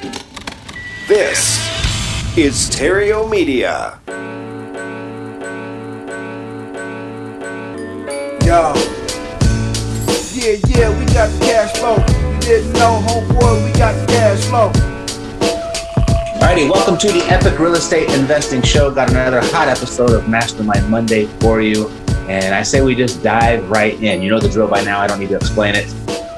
This is Theriault Media. Yo. Yeah, yeah, we got the cash flow. You didn't know, homeboy, we got the cash flow. Alrighty, welcome to the Epic Real Estate Investing Show. Got another hot episode of Mastermind Monday for you. And I say we just dive right in. You know the drill by now, I don't need to explain it.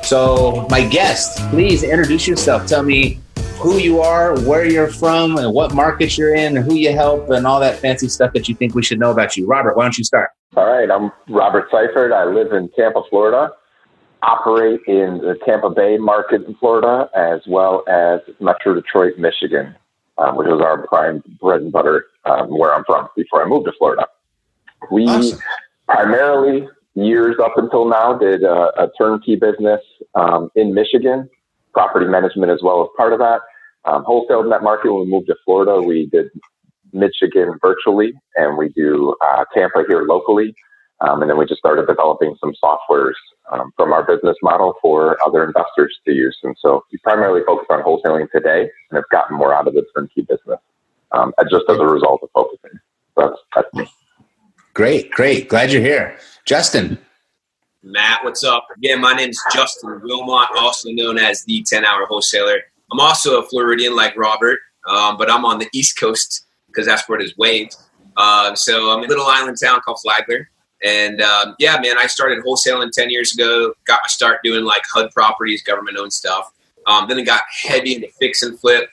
So, my guest, please introduce yourself. Tell me who you are, where you're from, and what markets you're in, and who you help, and all that fancy stuff that you think we should know about you. Robert, why don't you start? All right, I'm Robert Seifert. I live in Tampa, Florida, operate in the Tampa Bay market in Florida, as well as Metro Detroit, Michigan, um, which is our prime bread and butter um, where I'm from before I moved to Florida. We awesome. primarily, years up until now, did a, a turnkey business um, in Michigan, property management as well as part of that um, wholesale in that market. When we moved to Florida, we did Michigan virtually, and we do uh, Tampa here locally. Um, and then we just started developing some softwares um, from our business model for other investors to use. And so we primarily focus on wholesaling today and have gotten more out of the turnkey business um, just as a result of focusing. So that's, that's me. Great, great. Glad you're here. Justin. Matt, what's up? Again, my name is Justin Wilmot, also known as the 10 hour wholesaler. I'm also a Floridian like Robert, um, but I'm on the East Coast because that's where it is waves. Uh, so I'm in a little island town called Flagler. And um, yeah, man, I started wholesaling 10 years ago, got my start doing like HUD properties, government owned stuff. Um, then it got heavy into fix and flip.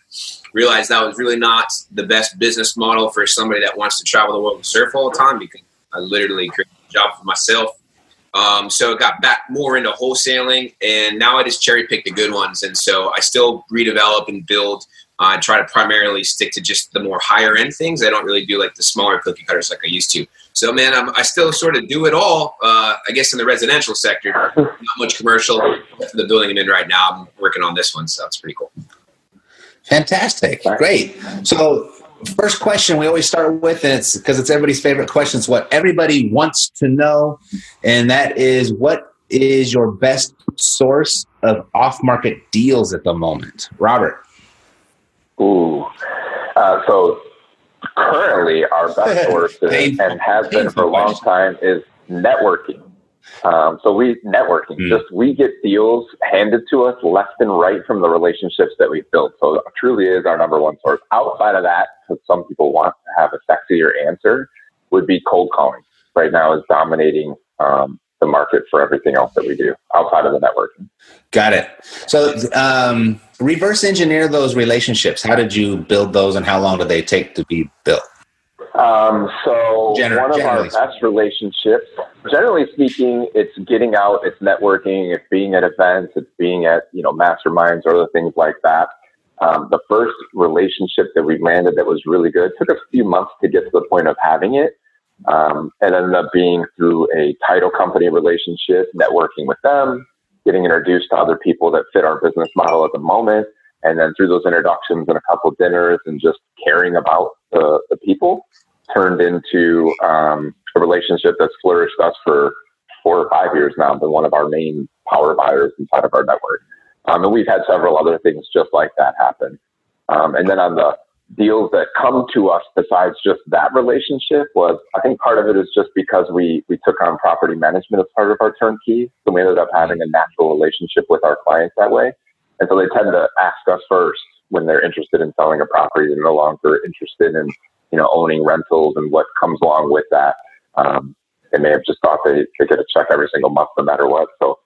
Realized that was really not the best business model for somebody that wants to travel the world and surf all the time because I literally created a job for myself um, so I got back more into wholesaling, and now I just cherry pick the good ones. And so I still redevelop and build. I uh, try to primarily stick to just the more higher end things. I don't really do like the smaller cookie cutters like I used to. So man, I'm, i still sort of do it all. Uh, I guess in the residential sector, not much commercial. The building I'm in right now, I'm working on this one, so it's pretty cool. Fantastic, great. So first question we always start with, and it's because it's everybody's favorite question. It's what everybody wants to know, and that is what is your best source of off-market deals at the moment, Robert? Ooh, uh, so currently our best source is, and has been for a long time is networking. Um, so we networking, mm. just we get deals handed to us left and right from the relationships that we've built. So it truly is our number one source. Outside of that, because some people want to have a sexier answer, would be cold calling. Right now is dominating um, the market for everything else that we do outside of the networking. Got it. So um, reverse engineer those relationships. How did you build those, and how long did they take to be built? Um, so Gener- one of our best relationships, generally speaking, it's getting out, it's networking, it's being at events, it's being at, you know, masterminds or other things like that. Um, the first relationship that we landed that was really good took a few months to get to the point of having it. Um, and ended up being through a title company relationship, networking with them, getting introduced to other people that fit our business model at the moment. And then through those introductions and a couple dinners and just caring about the, the people, turned into um, a relationship that's flourished us for four or five years now, been one of our main power buyers inside of our network. Um, and we've had several other things just like that happen. Um, and then on the deals that come to us besides just that relationship was, I think part of it is just because we, we took on property management as part of our turnkey. So we ended up having a natural relationship with our clients that way. and so they tend to ask us first when they're interested in selling a property. They're no longer interested in you know owning rentals and what comes along with that. Um, they may have just thought they could get a check every single month no matter what. So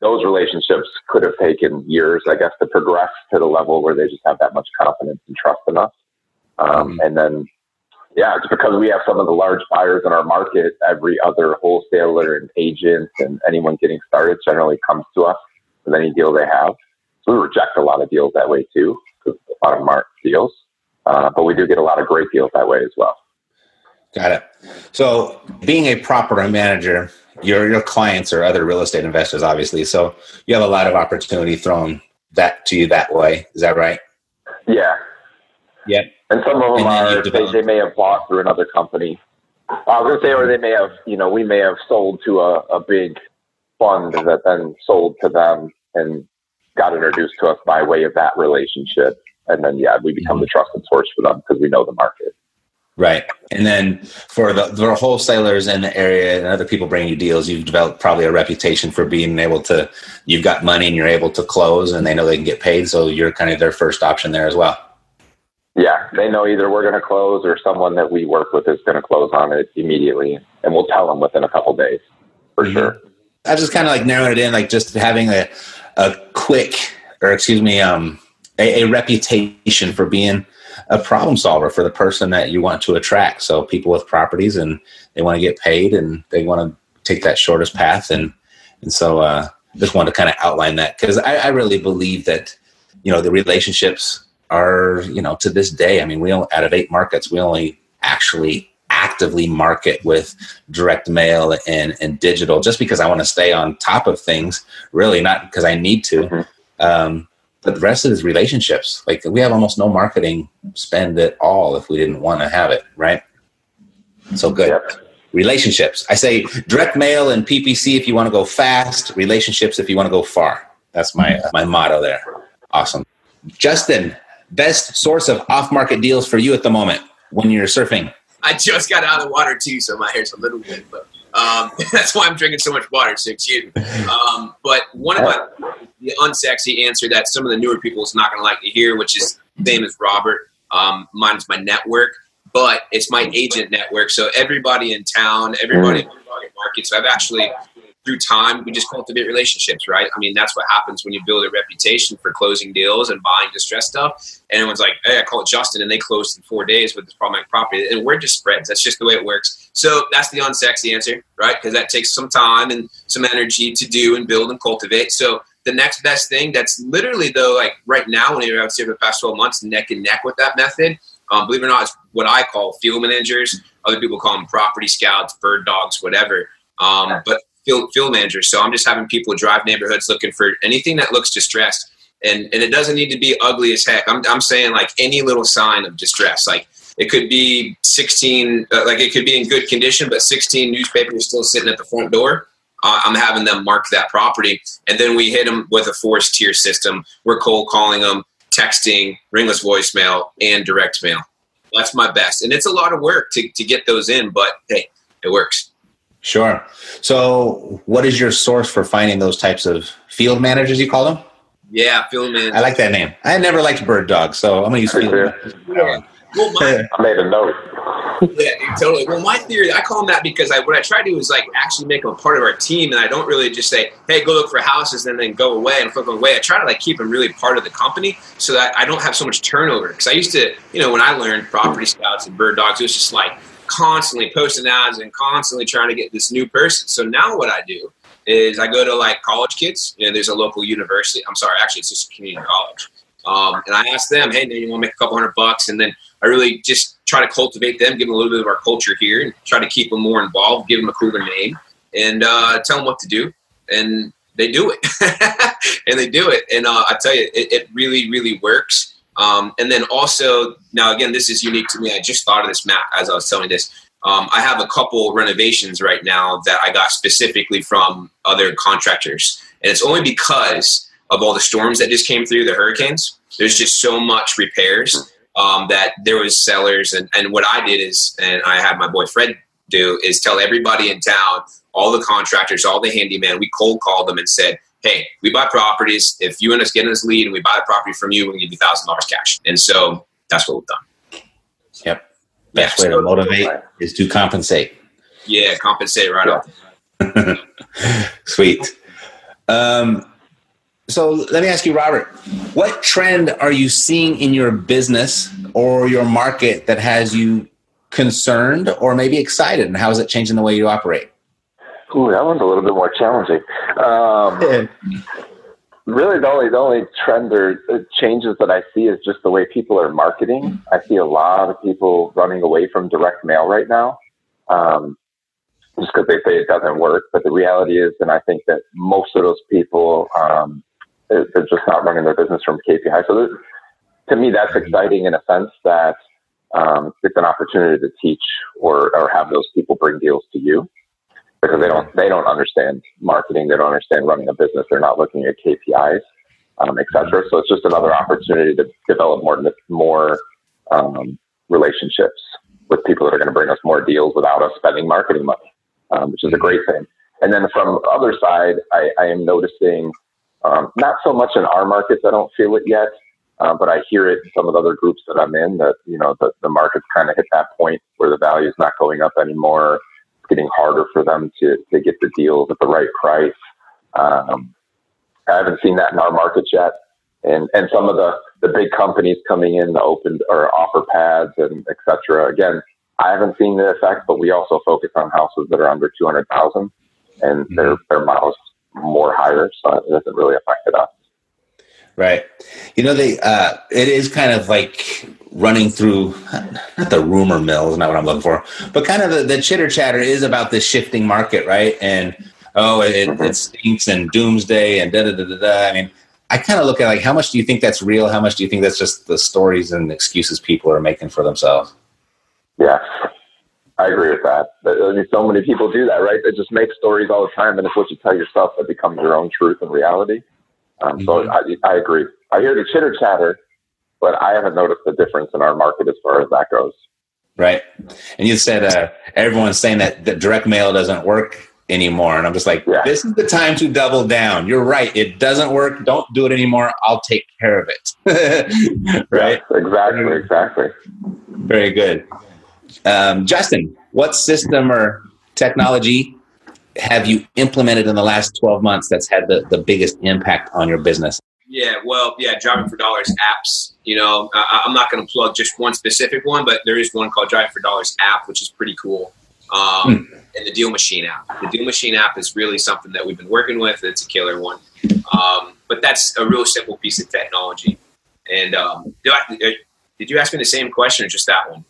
those relationships could have taken years, I guess, to progress to the level where they just have that much confidence and trust in us. Um, mm-hmm. and then, yeah, it's because we have some of the large buyers in our market. Every other wholesaler and agent and anyone getting started generally comes to us with any deal they have. So we reject a lot of deals that way too, because a lot of aren't deals. Uh, but we do get a lot of great deals that way as well. Got it. So, being a property manager, your your clients are other real estate investors, obviously. So, you have a lot of opportunity thrown that to you that way. Is that right? Yeah. Yep. And some of them are they, they, may have bought through another company. I was gonna say, or they may have, you know, we may have sold to a, a big fund that then sold to them and got introduced to us by way of that relationship. And then, yeah, we become mm-hmm. the trusted source for them because we know the market. Right. And then for the, the wholesalers in the area and other people bringing you deals, you've developed probably a reputation for being able to, you've got money and you're able to close and they know they can get paid. So you're kind of their first option there as well. Yeah. They know either we're going to close or someone that we work with is going to close on it immediately. And we'll tell them within a couple days for mm-hmm. sure. I just kind of like narrowing it in, like just having a, a quick, or excuse me, um, a, a reputation for being a problem solver for the person that you want to attract. So people with properties and they want to get paid and they want to take that shortest path. And, and so, uh, just wanted to kind of outline that because I, I, really believe that, you know, the relationships are, you know, to this day, I mean, we only, out of eight markets, we only actually actively market with direct mail and, and digital just because I want to stay on top of things, really not because I need to. Mm-hmm. Um, but the rest of his relationships, like we have almost no marketing spend at all if we didn't want to have it, right? So good. Yep. Relationships. I say direct mail and PPC if you want to go fast, relationships if you want to go far. That's my my motto there. Awesome. Justin, best source of off-market deals for you at the moment when you're surfing? I just got out of the water too, so my hair's a little wet, but um, that's why I'm drinking so much water. So excuse me. Um, but one of my the unsexy answer that some of the newer people is not going to like to hear, which is same as Robert. Um, mine is my network, but it's my agent network. So everybody in town, everybody in the market. So I've actually through time, we just cultivate relationships, right? I mean, that's what happens when you build a reputation for closing deals and buying distressed stuff. And everyone's like, hey, I call it Justin, and they closed in four days with this problematic property. And word just spreads. That's just the way it works. So that's the unsexy answer, right? Because that takes some time and some energy to do and build and cultivate. So the next best thing that's literally, though, like right now, when you're out here for the past 12 months, neck and neck with that method, um, believe it or not, it's what I call field managers. Other people call them property scouts, bird dogs, whatever. Um, but field, field managers. So I'm just having people drive neighborhoods looking for anything that looks distressed. And, and it doesn't need to be ugly as heck. I'm, I'm saying like any little sign of distress. Like it could be 16, uh, like it could be in good condition, but 16 newspapers still sitting at the front door. Uh, I'm having them mark that property. And then we hit them with a force tier system. We're cold calling them, texting, ringless voicemail, and direct mail. That's my best. And it's a lot of work to, to get those in, but hey, it works. Sure. So, what is your source for finding those types of field managers? You call them? Yeah, field managers. I like that name. I never liked bird dogs, so I'm gonna use field. Yeah. Well, my, I made a note. yeah, totally. Well, my theory, I call them that because I, what I try to do is like actually make them part of our team, and I don't really just say, "Hey, go look for houses," and then go away and flip them away. I try to like keep them really part of the company so that I don't have so much turnover. Because I used to, you know, when I learned property scouts and bird dogs, it was just like constantly posting ads and constantly trying to get this new person. So now what I do is I go to like college kids. You know, there's a local university. I'm sorry, actually, it's just a community college. Um, and I ask them, hey, you want to make a couple hundred bucks? And then I really just try to cultivate them, give them a little bit of our culture here, and try to keep them more involved, give them a cooler name, and uh, tell them what to do. And they do it, and they do it. And uh, I tell you, it, it really, really works. Um, and then also, now again, this is unique to me. I just thought of this, Matt, as I was telling this. Um, I have a couple renovations right now that I got specifically from other contractors. And it's only because of all the storms that just came through, the hurricanes. There's just so much repairs um, that there was sellers. And, and what I did is, and I had my boy Fred do, is tell everybody in town, all the contractors, all the handyman, we cold called them and said, hey, we buy properties. If you and us getting this lead and we buy the property from you, we give you thousand dollars cash. And so that's what we've done. Yep. Best yeah, way so to motivate is to compensate. Yeah, compensate right yeah. Sweet. Um, so let me ask you, Robert, what trend are you seeing in your business or your market that has you concerned or maybe excited? And how is it changing the way you operate? Ooh, that one's a little bit more challenging. Um. Really, the only the only trend or uh, changes that I see is just the way people are marketing. I see a lot of people running away from direct mail right now, um, just because they say it doesn't work. But the reality is, and I think that most of those people um, they're just not running their business from KPI. So to me, that's exciting in a sense that um, it's an opportunity to teach or, or have those people bring deals to you because they don't they don't understand marketing, they don't understand running a business, they're not looking at KPIs, um, etc. So it's just another opportunity to develop more more um, relationships with people that are going to bring us more deals without us spending marketing money, um, which is a great thing. And then from the other side, I, I am noticing um, not so much in our markets, I don't feel it yet, uh, but I hear it in some of the other groups that I'm in that, you know, the, the market's kind of hit that point where the value is not going up anymore. Getting harder for them to, to get the deals at the right price. Um, I haven't seen that in our market yet. And, and some of the, the big companies coming in to open or Offerpads and et cetera. Again, I haven't seen the effect, but we also focus on houses that are under 200,000 and mm-hmm. their, their models more higher, so it doesn't really affect us. Right. You know, they uh, it is kind of like running through not the rumor mill is not what I'm looking for, but kind of the, the chitter chatter is about this shifting market, right? And oh, it, mm-hmm. it stinks and doomsday and da da da da da. I mean, I kind of look at like how much do you think that's real? How much do you think that's just the stories and excuses people are making for themselves? Yeah, I agree with that. I mean, so many people do that, right? They just make stories all the time, and it's what you tell yourself that becomes your own truth and reality. Um, mm-hmm. So I, I agree. I hear the chitter chatter, but I haven't noticed the difference in our market as far as that goes. Right. And you said uh, everyone's saying that, that direct mail doesn't work anymore. And I'm just like, yeah. this is the time to double down. You're right. It doesn't work. Don't do it anymore. I'll take care of it. right. Yes, exactly. Exactly. Very good. Um, Justin, what system or technology have you implemented in the last 12 months that's had the, the biggest impact on your business? Yeah, well, yeah, Driving for Dollars apps. You know, I, am not going to plug just one specific one, but there is one called Driving for Dollars app, which is pretty cool. Um, hmm. And the Deal Machine app. The Deal Machine app is really something that we've been working with. It's a killer one. Um, but that's a real simple piece of technology. And um, did, I, did you ask me the same question or just that one?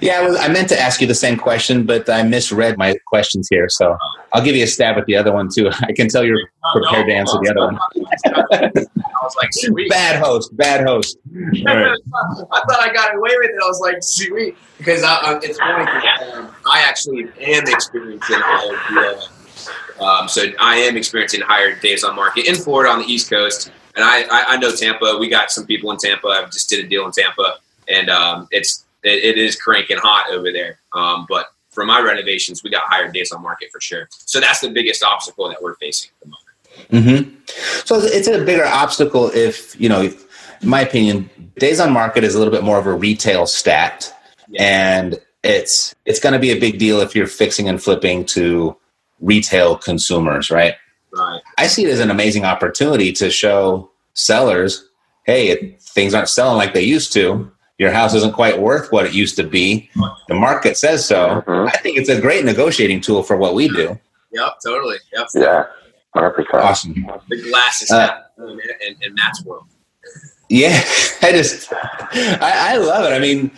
Yeah, I, was, I, meant to ask you the same question, but I misread my questions here. So I'll give you a stab at the other one too. I can tell you're prepared to answer the other one. I was like, sweet. Bad host, bad host. Right. I thought I got away with it. I was like, sweet. Because I, I, it's funny um, I actually am experiencing higher, um, so I am experiencing higher days on market in Florida on the East Coast. And I, I, I know Tampa. We got some people in Tampa. I just did a deal in Tampa. And um, it's it, it is cranking hot over there. Um, but for my renovations, we got higher days on market for sure. So that's the biggest obstacle that we're facing at the moment. Mm-hmm. So it's a bigger obstacle if, you know, in my opinion, days on market is a little bit more of a retail stat. Yeah. And it's it's going to be a big deal if you're fixing and flipping to retail consumers, right? Right. I see it as an amazing opportunity to show sellers, hey, things aren't selling like they used to your house isn't quite worth what it used to be. The market says so. Mm-hmm. I think it's a great negotiating tool for what we do. Yep, totally. Yep. Yeah, 100%. Awesome. The glass is uh, in, in Matt's world. Yeah, I just, I, I love it. I mean,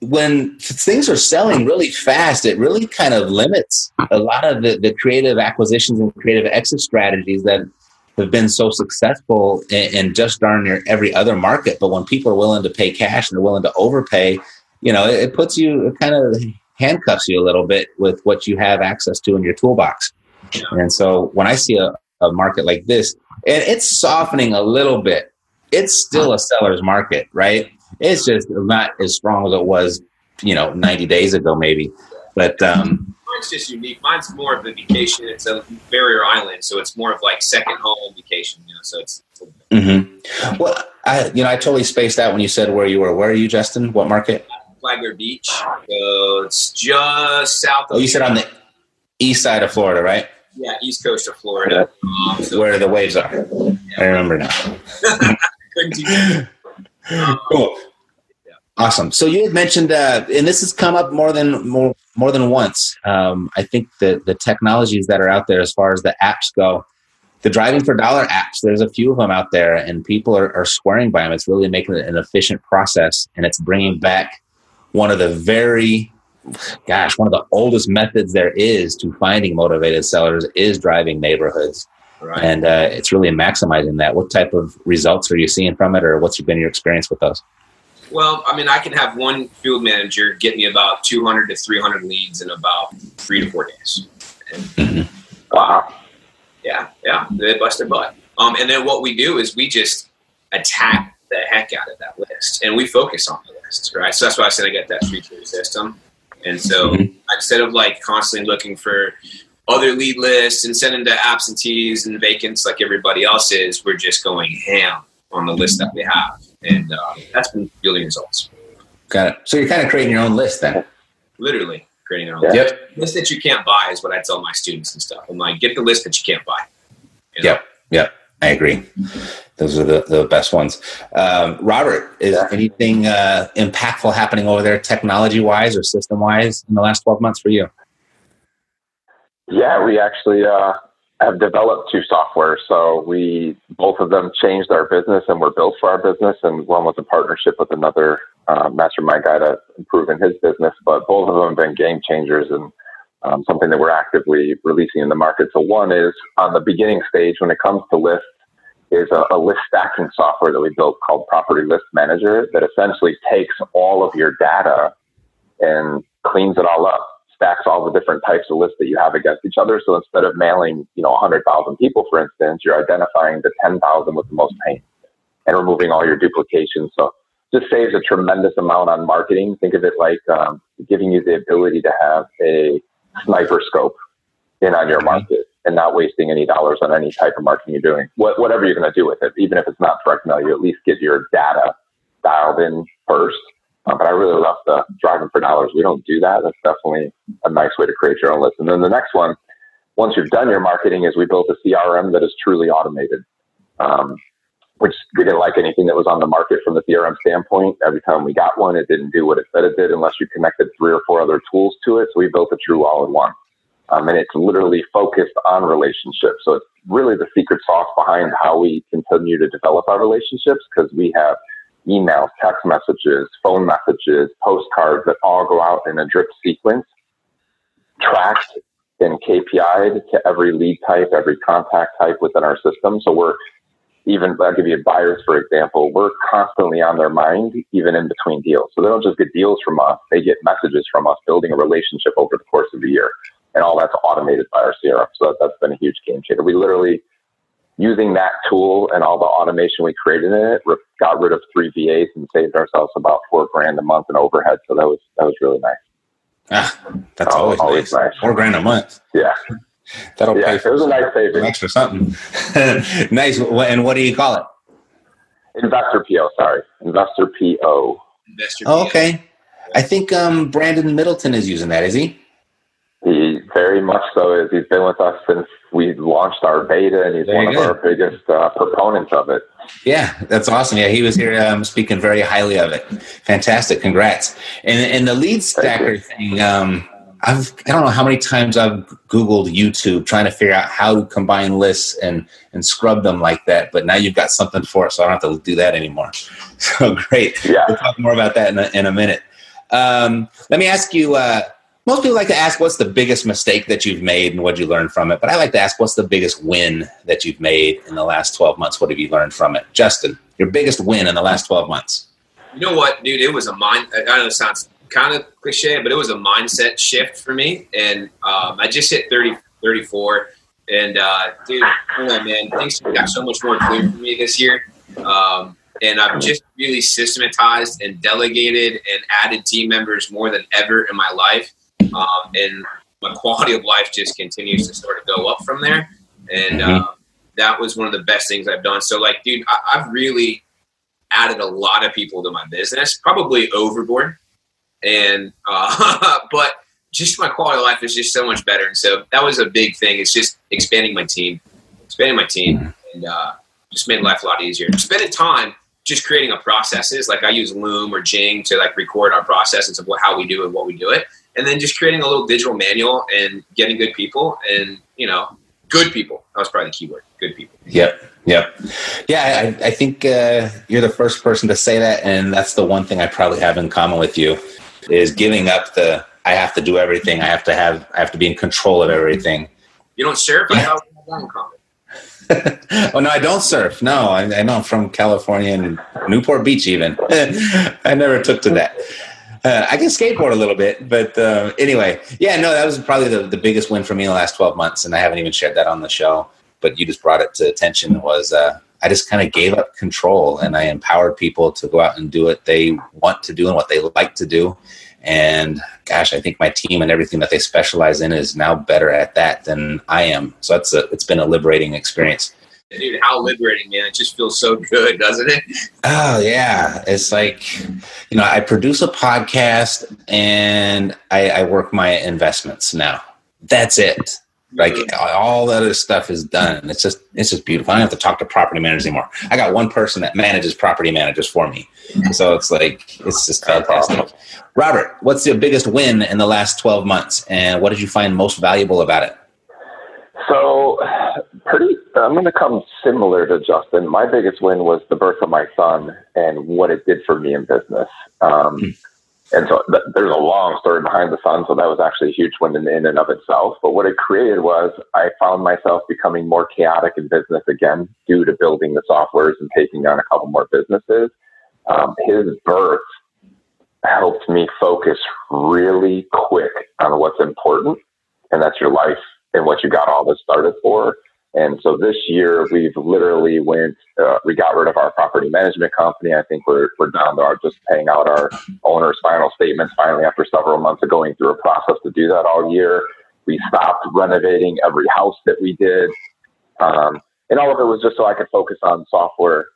when things are selling really fast, it really kind of limits a lot of the, the creative acquisitions and creative exit strategies that have been so successful in, in, just darn near every other market. But when people are willing to pay cash and they're willing to overpay, you know, it, it puts you, it kind of handcuffs you a little bit with what you have access to in your toolbox. And so when I see a, a market like this, and it's softening a little bit, it's still a seller's market, right? It's just not as strong as it was, you know, 90 days ago, maybe. But um, mine's just unique. Mine's more of a vacation. It's a barrier island, so it's more of like second home vacation. You know, so it's. Mm-hmm. Well, I you know I totally spaced out when you said where you were. Where are you, Justin? What market? Flagler Beach. So it's just south. of Oh, you said on the east side of Florida, right? Yeah, east coast of Florida. Um, so where the waves are. Yeah. I remember now. cool. Awesome. So you had mentioned, uh, and this has come up more than more more than once. Um, I think the the technologies that are out there, as far as the apps go, the driving for dollar apps. There's a few of them out there, and people are, are swearing by them. It's really making it an efficient process, and it's bringing back one of the very, gosh, one of the oldest methods there is to finding motivated sellers is driving neighborhoods. Right. And uh, it's really maximizing that. What type of results are you seeing from it, or what's been your experience with those? Well, I mean, I can have one field manager get me about 200 to 300 leads in about three to four days. And, mm-hmm. Wow. Yeah, yeah, they bust their butt. Um, and then what we do is we just attack the heck out of that list, and we focus on the list, right? So that's why I said I get that three tier system. And so mm-hmm. instead of like constantly looking for other lead lists and sending to absentees and vacants like everybody else is, we're just going ham on the list that we have and uh, that's been yielding results. Got it. So you're kind of creating your own list then. Literally creating your own yeah. list. List that you can't buy is what I tell my students and stuff. I'm like, get the list that you can't buy. You know? Yep. Yep. I agree. Those are the, the best ones. Um, Robert, is yeah. anything uh, impactful happening over there, technology wise or system wise, in the last 12 months for you? Yeah, we actually uh, have developed two software. So we both of them changed our business and were built for our business. And one was a partnership with another uh, mastermind guy to improve in his business. But both of them have been game changers and um, something that we're actively releasing in the market. So one is on the beginning stage when it comes to lists is a, a list stacking software that we built called Property List Manager that essentially takes all of your data and cleans it all up stacks all the different types of lists that you have against each other. So instead of mailing, you know, 100,000 people, for instance, you're identifying the 10,000 with the most pain and removing all your duplication. So just saves a tremendous amount on marketing. Think of it like um, giving you the ability to have a sniper scope in on your market and not wasting any dollars on any type of marketing you're doing. What, whatever you're going to do with it, even if it's not direct mail, you at least get your data dialed in first uh, but I really love the driving for dollars. We don't do that. That's definitely a nice way to create your own list. And then the next one, once you've done your marketing, is we built a CRM that is truly automated. Um, which we didn't like anything that was on the market from the CRM standpoint. Every time we got one, it didn't do what it said it did unless you connected three or four other tools to it. So we built a true all-in-one. Um, and it's literally focused on relationships. So it's really the secret sauce behind how we continue to develop our relationships because we have emails, text messages, phone messages, postcards that all go out in a drip sequence, tracked and KPI'd to every lead type, every contact type within our system. So we're even, I'll give you buyers, for example, we're constantly on their mind, even in between deals. So they don't just get deals from us, they get messages from us, building a relationship over the course of the year. And all that's automated by our CRM. So that, that's been a huge game changer. We literally using that tool and all the automation we created in it, got rid of three VAs and saved ourselves about four grand a month in overhead. So that was that was really nice. Ah, that's oh, always, always nice. nice. Four grand a month. Yeah. That'll yeah, pay for it was a nice saving. extra something. nice. And what do you call it? Investor PO. Sorry, Investor PO. Investor oh, okay. I think um, Brandon Middleton is using that. Is he? He very much so is. He's been with us since we launched our beta, and he's there one of our biggest uh, proponents of it. Yeah, that's awesome. Yeah, he was here um, speaking very highly of it. Fantastic. Congrats. And and the lead stacker thing. Um, I've I don't know how many times I've Googled YouTube trying to figure out how to combine lists and and scrub them like that. But now you've got something for it, so I don't have to do that anymore. So great. Yeah. We'll talk more about that in a, in a minute. Um, let me ask you. Uh, most people like to ask what's the biggest mistake that you've made and what you learned from it. But I like to ask what's the biggest win that you've made in the last 12 months? What have you learned from it? Justin, your biggest win in the last 12 months? You know what, dude? It was a mind, I know it sounds kind of cliche, but it was a mindset shift for me. And um, I just hit 30, 34. And uh, dude, man, things got so much more clear for me this year. Um, and I've just really systematized and delegated and added team members more than ever in my life. Um, and my quality of life just continues to sort of go up from there. And mm-hmm. uh, that was one of the best things I've done. So, like, dude, I, I've really added a lot of people to my business, probably overboard. And, uh, but just my quality of life is just so much better. And so that was a big thing. It's just expanding my team, expanding my team, mm-hmm. and uh, just made life a lot easier. Spending time just creating a processes. Like I use Loom or Jing to like record our processes of what, how we do and what we do it. And then just creating a little digital manual and getting good people and, you know, good people. That was probably the key word. Good people. Yep. Yep. Yeah. I, I think uh, you're the first person to say that. And that's the one thing I probably have in common with you is giving up the, I have to do everything. I have to have, I have to be in control of everything. You don't surf? Yeah. I have that in common. oh no, I don't surf. No, I, I, know I'm from California and Newport Beach. Even I never took to that. Uh, I can skateboard a little bit, but uh, anyway, yeah, no, that was probably the, the biggest win for me in the last 12 months, and I haven't even shared that on the show. But you just brought it to attention. Was uh, I just kind of gave up control and I empowered people to go out and do what they want to do and what they like to do, and gosh, I think my team and everything that they specialize in is now better at that than I am. So that's a, it's been a liberating experience. Dude, how liberating, man. It just feels so good, doesn't it? Oh, yeah. It's like, you know, I produce a podcast and I, I work my investments now. That's it. Like mm-hmm. all the other stuff is done. It's just it's just beautiful. I don't have to talk to property managers anymore. I got one person that manages property managers for me. So it's like it's just fantastic. Robert, what's the biggest win in the last 12 months and what did you find most valuable about it? So pretty I'm going to come similar to Justin. My biggest win was the birth of my son and what it did for me in business. Um, hmm and so th- there's a long story behind the son, So that was actually a huge win in, in and of itself. But what it created was I found myself becoming more chaotic in business again due to building the softwares and taking on a couple more businesses. Um, his birth helped me focus really quick on what's important, and that's your life and what you got all this started for. So this year we've literally went, uh, we got rid of our property management company. I think we're, we're down to just paying out our owner's final statements finally after several months of going through a process to do that all year. We stopped renovating every house that we did. Um, and all of it was just so I could focus on software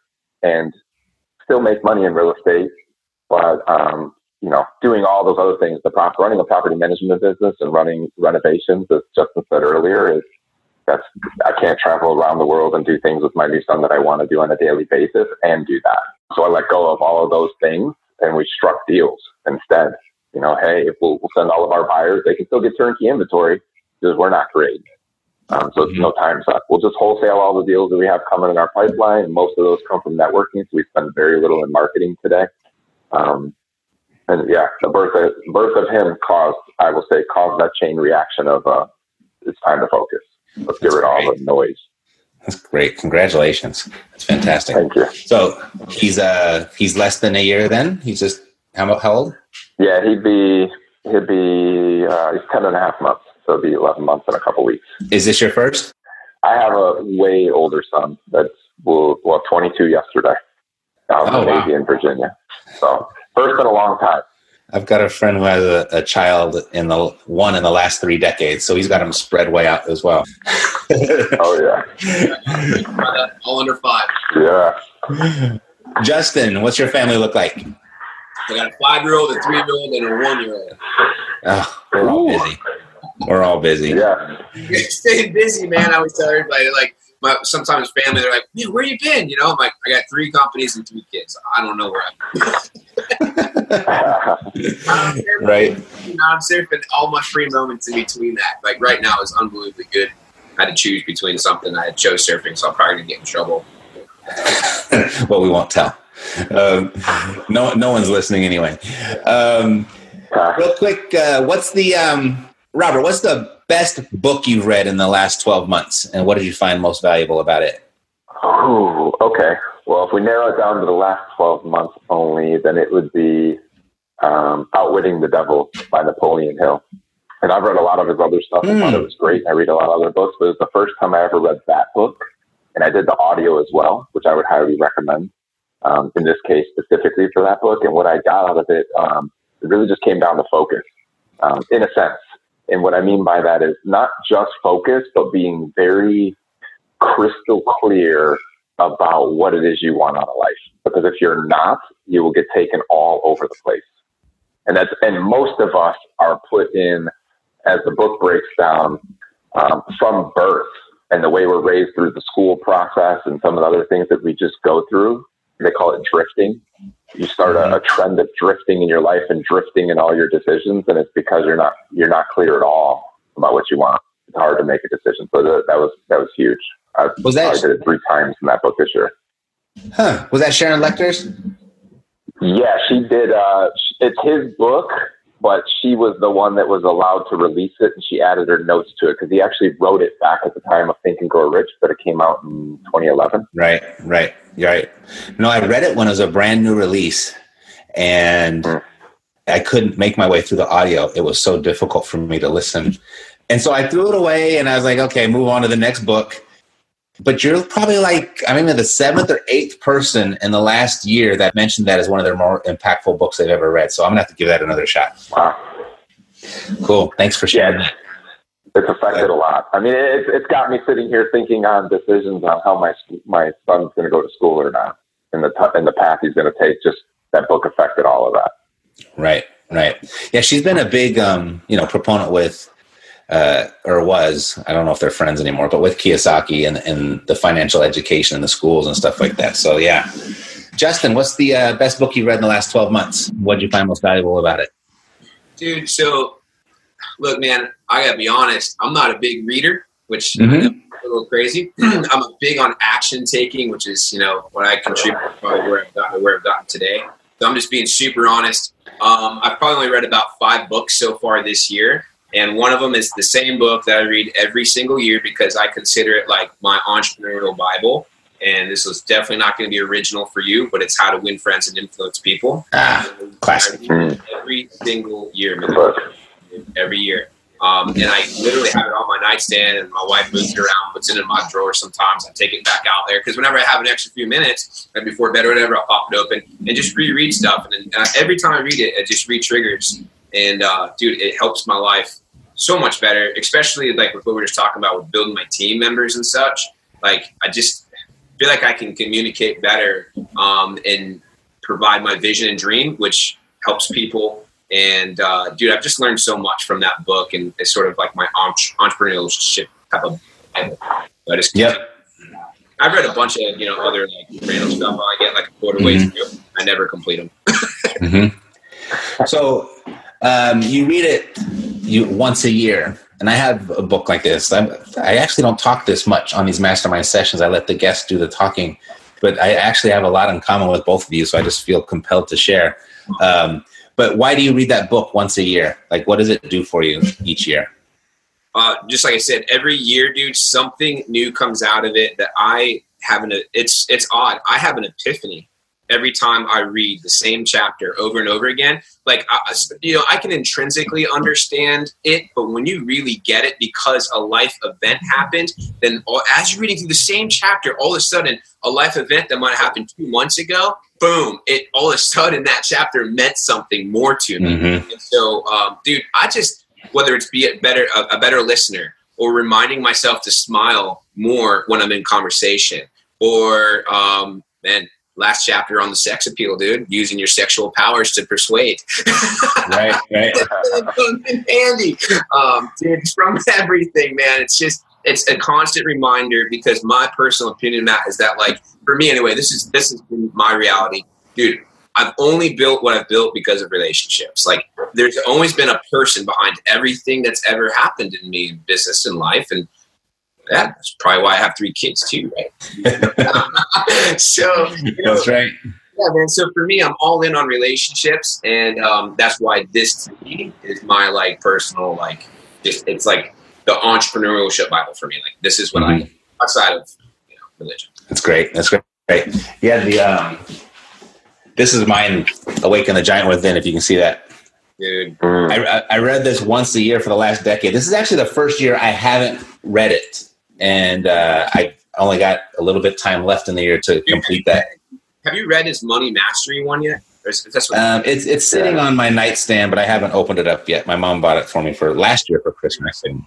and still make money in real estate, but, um, you know, doing all those other things, the prop, running a property management business and running renovations, as Justin said earlier, is that's I can't travel around the world and do things with my new son that I want to do on a daily basis and do that. So I let go of all of those things and we struck deals instead. You know, hey, if we'll, we'll send all of our buyers, they can still get turnkey inventory because we're not creating Um, so it's mm-hmm. no time suck. We'll just wholesale all the deals that we have coming in our pipeline. And most of those come from networking. So we spend very little in marketing today. Um, and yeah, the birth of, birth of him caused, I will say, caused that chain reaction of, uh, it's time to focus. Let's get rid of all the noise. That's great. Congratulations. That's fantastic. Thank you. So he's uh he's less than a year then? He's just how how old? Yeah, he'd be he'd be uh, he's ten and a half months. So it'd be eleven months in a couple weeks. Is this your first? I have a way older son that's well, well twenty two yesterday. Out in oh, wow. in Virginia. So first in a long time. I've got a friend who has a, a, child in the one in the last three decades, so he's got them spread way out as well. oh yeah, all under five. Yeah. Justin, what's your family look like? I got a five-year-old, a three-year-old, and a one-year-old. Oh, we're all busy. We're all busy. Yeah. Staying busy, man. I always tell everybody like my sometimes family they're like, man, where you been? You know, I'm like, I got three companies and three kids. I don't know where I'm. right. You know, I'm surfing all my free moments in between that. Like right now is unbelievably good. I had to choose between something. I chose surfing, so I'm probably gonna get in trouble. well, we won't tell. Um, no, no one's listening anyway. Um, real quick, uh, what's the um, Robert? What's the best book you've read in the last 12 months, and what did you find most valuable about it? Oh, okay. Well, if we narrow it down to the last 12 months only, then it would be um, Outwitting the Devil by Napoleon Hill. And I've read a lot of his other stuff. Mm. I thought it hmm. was great. I read a lot of other books, but it was the first time I ever read that book. And I did the audio as well, which I would highly recommend um, in this case specifically for that book. And what I got out of it, um, it really just came down to focus, um, in a sense And what I mean by that is not just focus, but being very crystal clear about what it is you want out of life. Because if you're not, you will get taken all over the place. And that's, and most of us are put in, as the book breaks down, um, from birth and the way we're raised through the school process and some of the other things that we just go through. They call it drifting. You start a, a trend of drifting in your life and drifting in all your decisions, and it's because you're not you're not clear at all about what you want. It's hard to make a decision. So that, that was that was huge. I was that, did it three times in that book this year. Huh? Was that Sharon Lechter's? Yeah, she did. Uh, it's his book, but she was the one that was allowed to release it, and she added her notes to it because he actually wrote it back at the time of Think and Grow Rich, but it came out in 2011. Right, right, right. No, I read it when it was a brand new release, and mm. I couldn't make my way through the audio. It was so difficult for me to listen, and so I threw it away, and I was like, okay, move on to the next book but you're probably like I mean the seventh or eighth person in the last year that mentioned that as one of their more impactful books they've ever read. So I'm gonna have to give that another shot. Wow. Cool. Thanks for sharing yeah, It's affected a lot. I mean, it's it's got me sitting here thinking on decisions on how my my son's going to go to school or not, and the in the path he's going to take. Just that book affected all of that. Right. Right. Yeah, she's been a big um, you know proponent with uh, or was I don't know if they're friends anymore, but with Kiyosaki and, and the financial education in the schools and stuff like that. So yeah, Justin, what's the uh, best book you read in the last twelve months? What did you find most valuable about it, dude? So look, man, I gotta be honest. I'm not a big reader, which mm-hmm. a little crazy. I'm a big on action taking, which is you know what I contribute probably where I've gotten where I've gotten today. So I'm just being super honest. Um, I've probably only read about five books so far this year. And one of them is the same book that I read every single year because I consider it like my entrepreneurial Bible. And this was definitely not going to be original for you, but it's How to Win Friends and Influence People. Ah, classic. Every single year, every year. Um, and I literally have it on my nightstand, and my wife moves it around, puts it in my drawer. Sometimes I take it back out there because whenever I have an extra few minutes, right before bed or whatever, I'll pop it open and just reread stuff. And then, uh, every time I read it, it just re-triggers. And uh, dude, it helps my life so much better, especially like with what we were just talking about with building my team members and such. Like I just feel like I can communicate better um, and provide my vision and dream, which helps people. And uh, dude, I've just learned so much from that book, and it's sort of like my entrepreneurship type of Bible. I just yep. I've read a bunch of you know other like random stuff. I get like a quarter way mm-hmm. through. I never complete them. mm-hmm. So um, you read it you once a year and I have a book like this. I'm, i actually don't talk this much on these mastermind sessions. I let the guests do the talking, but I actually have a lot in common with both of you, so I just feel compelled to share. Um, but why do you read that book once a year? Like, what does it do for you each year? Uh, just like I said, every year, dude, something new comes out of it that I have an. It's it's odd. I have an epiphany every time I read the same chapter over and over again. Like, I, you know, I can intrinsically understand it, but when you really get it because a life event happened, then as you're reading through the same chapter, all of a sudden, a life event that might have happened two months ago, boom, it all of a sudden that chapter meant something more to me. Mm-hmm. And so, um, dude, I just, whether it's be a better, a, a better listener, or reminding myself to smile more when I'm in conversation, or um, man, last chapter on the sex appeal, dude, using your sexual powers to persuade. right, right. handy. Um, dude, from everything, man. It's just it's a constant reminder because my personal opinion, Matt, is that like for me anyway, this is this has been my reality. Dude, I've only built what I've built because of relationships. Like there's always been a person behind everything that's ever happened in me, business and life. And yeah, that's probably why I have three kids too, right? so you know, that's right. Yeah, man. So for me, I'm all in on relationships, and um, that's why this to me is my like personal like. Just it's like the entrepreneurship Bible for me. Like this is what mm-hmm. I outside of you know, religion. That's great. That's great. Yeah, the um, this is mine. Awaken the Giant Within. If you can see that. Dude. I, I read this once a year for the last decade. This is actually the first year I haven't read it and uh, I only got a little bit time left in the year to complete that. Have you read his Money Mastery one yet? That's um, it's it's sitting on my nightstand, but I haven't opened it up yet. My mom bought it for me for last year for Christmas, and,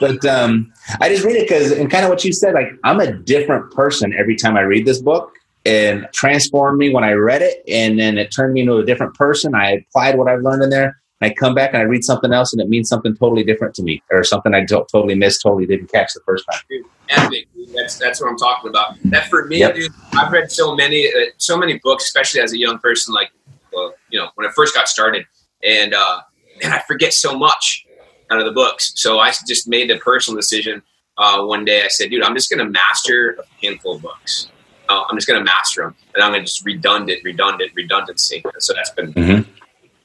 but um, I just read it because, and kind of what you said, like I'm a different person every time I read this book, and transformed me when I read it, and then it turned me into a different person. I applied what I've learned in there. I come back and I read something else, and it means something totally different to me, or something I totally missed, totally didn't catch the first time. Dude, epic. That's that's what I'm talking about. That for me, yep. dude, I've read so many, uh, so many books, especially as a young person. Like, well, you know, when I first got started, and uh, man, I forget so much out of the books. So I just made the personal decision uh, one day. I said, dude, I'm just going to master a handful of books. Uh, I'm just going to master them, and I'm going to just redundant, redundant, redundancy. So that's been. Mm-hmm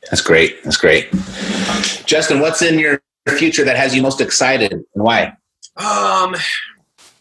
that's great. That's great. Justin, what's in your future that has you most excited and why? Um,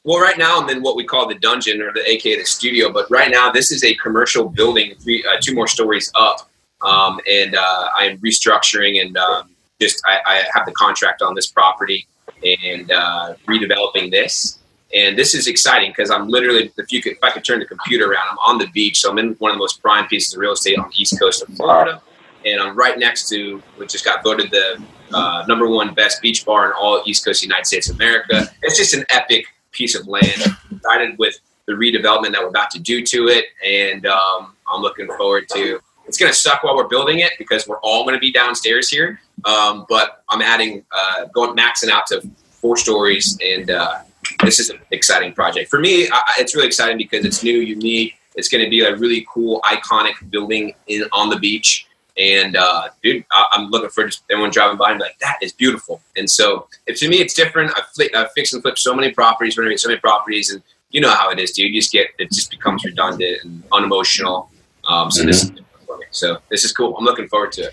well, right now I'm in what we call the dungeon or the AKA the studio, but right now this is a commercial building, three, uh, two more stories up. Um, and uh, I'm restructuring and um, just I, I, have the contract on this property and uh, redeveloping this. And this is exciting because I'm literally, if you could, if I could turn the computer around, I'm on the beach. So I'm in one of the most prime pieces of real estate on the east coast of Florida and I'm right next to, which just got voted the uh, number one best beach bar in all East Coast United States of America. It's just an epic piece of land. Excited with the redevelopment that we're about to do to it, and um, I'm looking forward to. It's going to suck while we're building it because we're all going to be downstairs here. Um, but I'm adding, uh, going maxing out to four stories, and uh, this is an exciting project for me. I, it's really exciting because it's new, unique. It's going to be a really cool, iconic building in on the beach and uh, dude, I, am looking for just everyone driving by and be like, that is beautiful. And so, if to me, it's different. I've, fl- I've fixed and flipped so many properties, renovated so many properties, and you know how it is, dude. You just get it just becomes redundant and unemotional. Um, so mm-hmm. this is for me. So this is cool. I'm looking forward to it.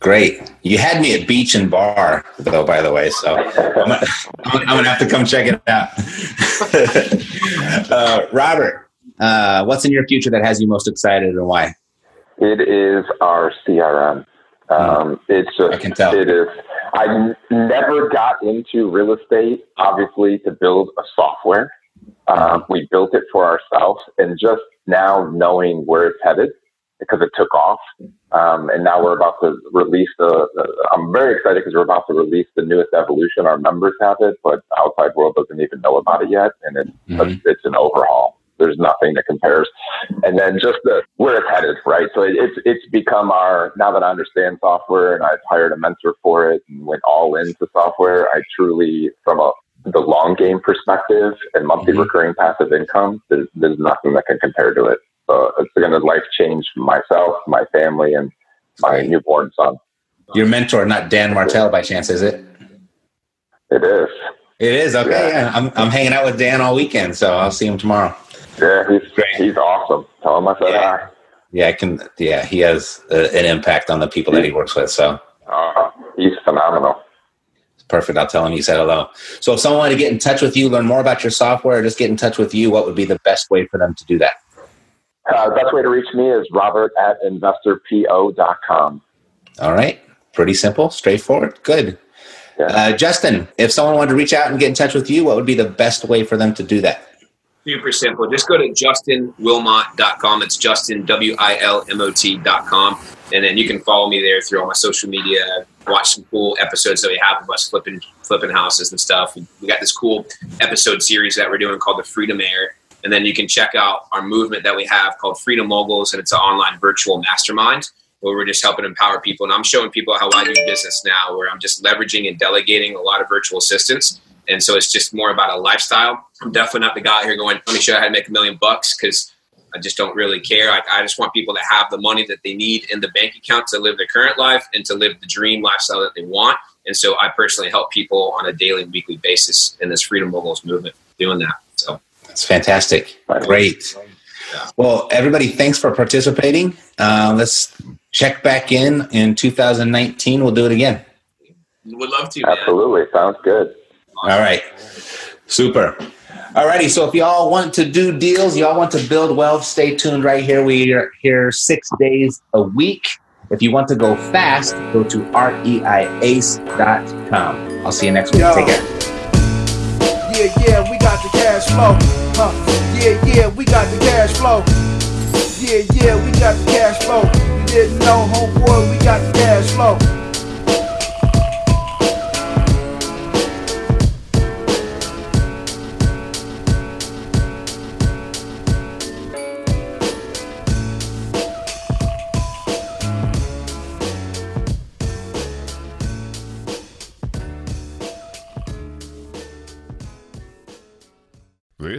Great. You had me at beach and bar, though, by the way. So I'm gonna, I'm gonna have to come check it out. uh, Robert, uh, what's in your future that has you most excited and why? It is our CRM. Um, it's just, I can tell. It is. I n- never got into real estate, obviously, to build a software. Um, we built it for ourselves, and just now knowing where it's headed because it took off, um, and now we're about to release the. the I'm very excited because we're about to release the newest evolution. Our members have it, but the outside world doesn't even know about it yet, and it's mm-hmm. it's an overhaul. There's nothing that compares. And then just the where it's headed, right? So it, it's it's become our now that I understand software and I've hired a mentor for it and went all into software. I truly, from a the long game perspective and monthly mm-hmm. recurring passive income, there's, there's nothing that can compare to it. So it's going to life change myself, my family, and my newborn son. Your mentor, not Dan Martell by chance, is it? It is. It is okay. Yeah. yeah. I'm I'm hanging out with Dan all weekend, so I'll see him tomorrow. Yeah, he's great. He's awesome. Tell him I said yeah. hi. Yeah, I can. Yeah, he has a, an impact on the people that he works with. So uh, he's phenomenal. Perfect. I'll tell him you said hello. So if someone wanted to get in touch with you, learn more about your software, or just get in touch with you, what would be the best way for them to do that? Uh, best way to reach me is robert at investorpo.com. All right. Pretty simple, straightforward. Good. Yeah. Uh, Justin, if someone wanted to reach out and get in touch with you, what would be the best way for them to do that? Super simple. Just go to justinwilmot.com. It's Justin, W I L M O T.com. And then you can follow me there through all my social media, watch some cool episodes that we have of us flipping, flipping houses and stuff. We got this cool episode series that we're doing called The Freedom Air. And then you can check out our movement that we have called Freedom Moguls, and it's an online virtual mastermind where we're just helping empower people. And I'm showing people how I do business now, where I'm just leveraging and delegating a lot of virtual assistants and so it's just more about a lifestyle. I'm definitely not the guy here going, let me show you how to make a million bucks because I just don't really care. I, I, just want people to have the money that they need in the bank account to live their current life and to live the dream lifestyle that they want. And so I personally help people on a daily and weekly basis in this Freedom Moguls movement doing that. So that's fantastic. Great. Well, everybody, thanks for participating. Uh, let's check back in in 2019. We'll do it again. Would love to. Absolutely. Sounds good. All right. Super. Alrighty, so if y'all want to do deals, y'all want to build wealth, stay tuned right here. We are here six days a week. If you want to go fast, go to reiace.com. I'll see you next week. Yo. Take care. Yeah, yeah, we got the cash flow. Huh. Yeah, yeah, we got the cash flow. Yeah, yeah, we got the cash flow You didn't know, homeboy, we got the cash flow.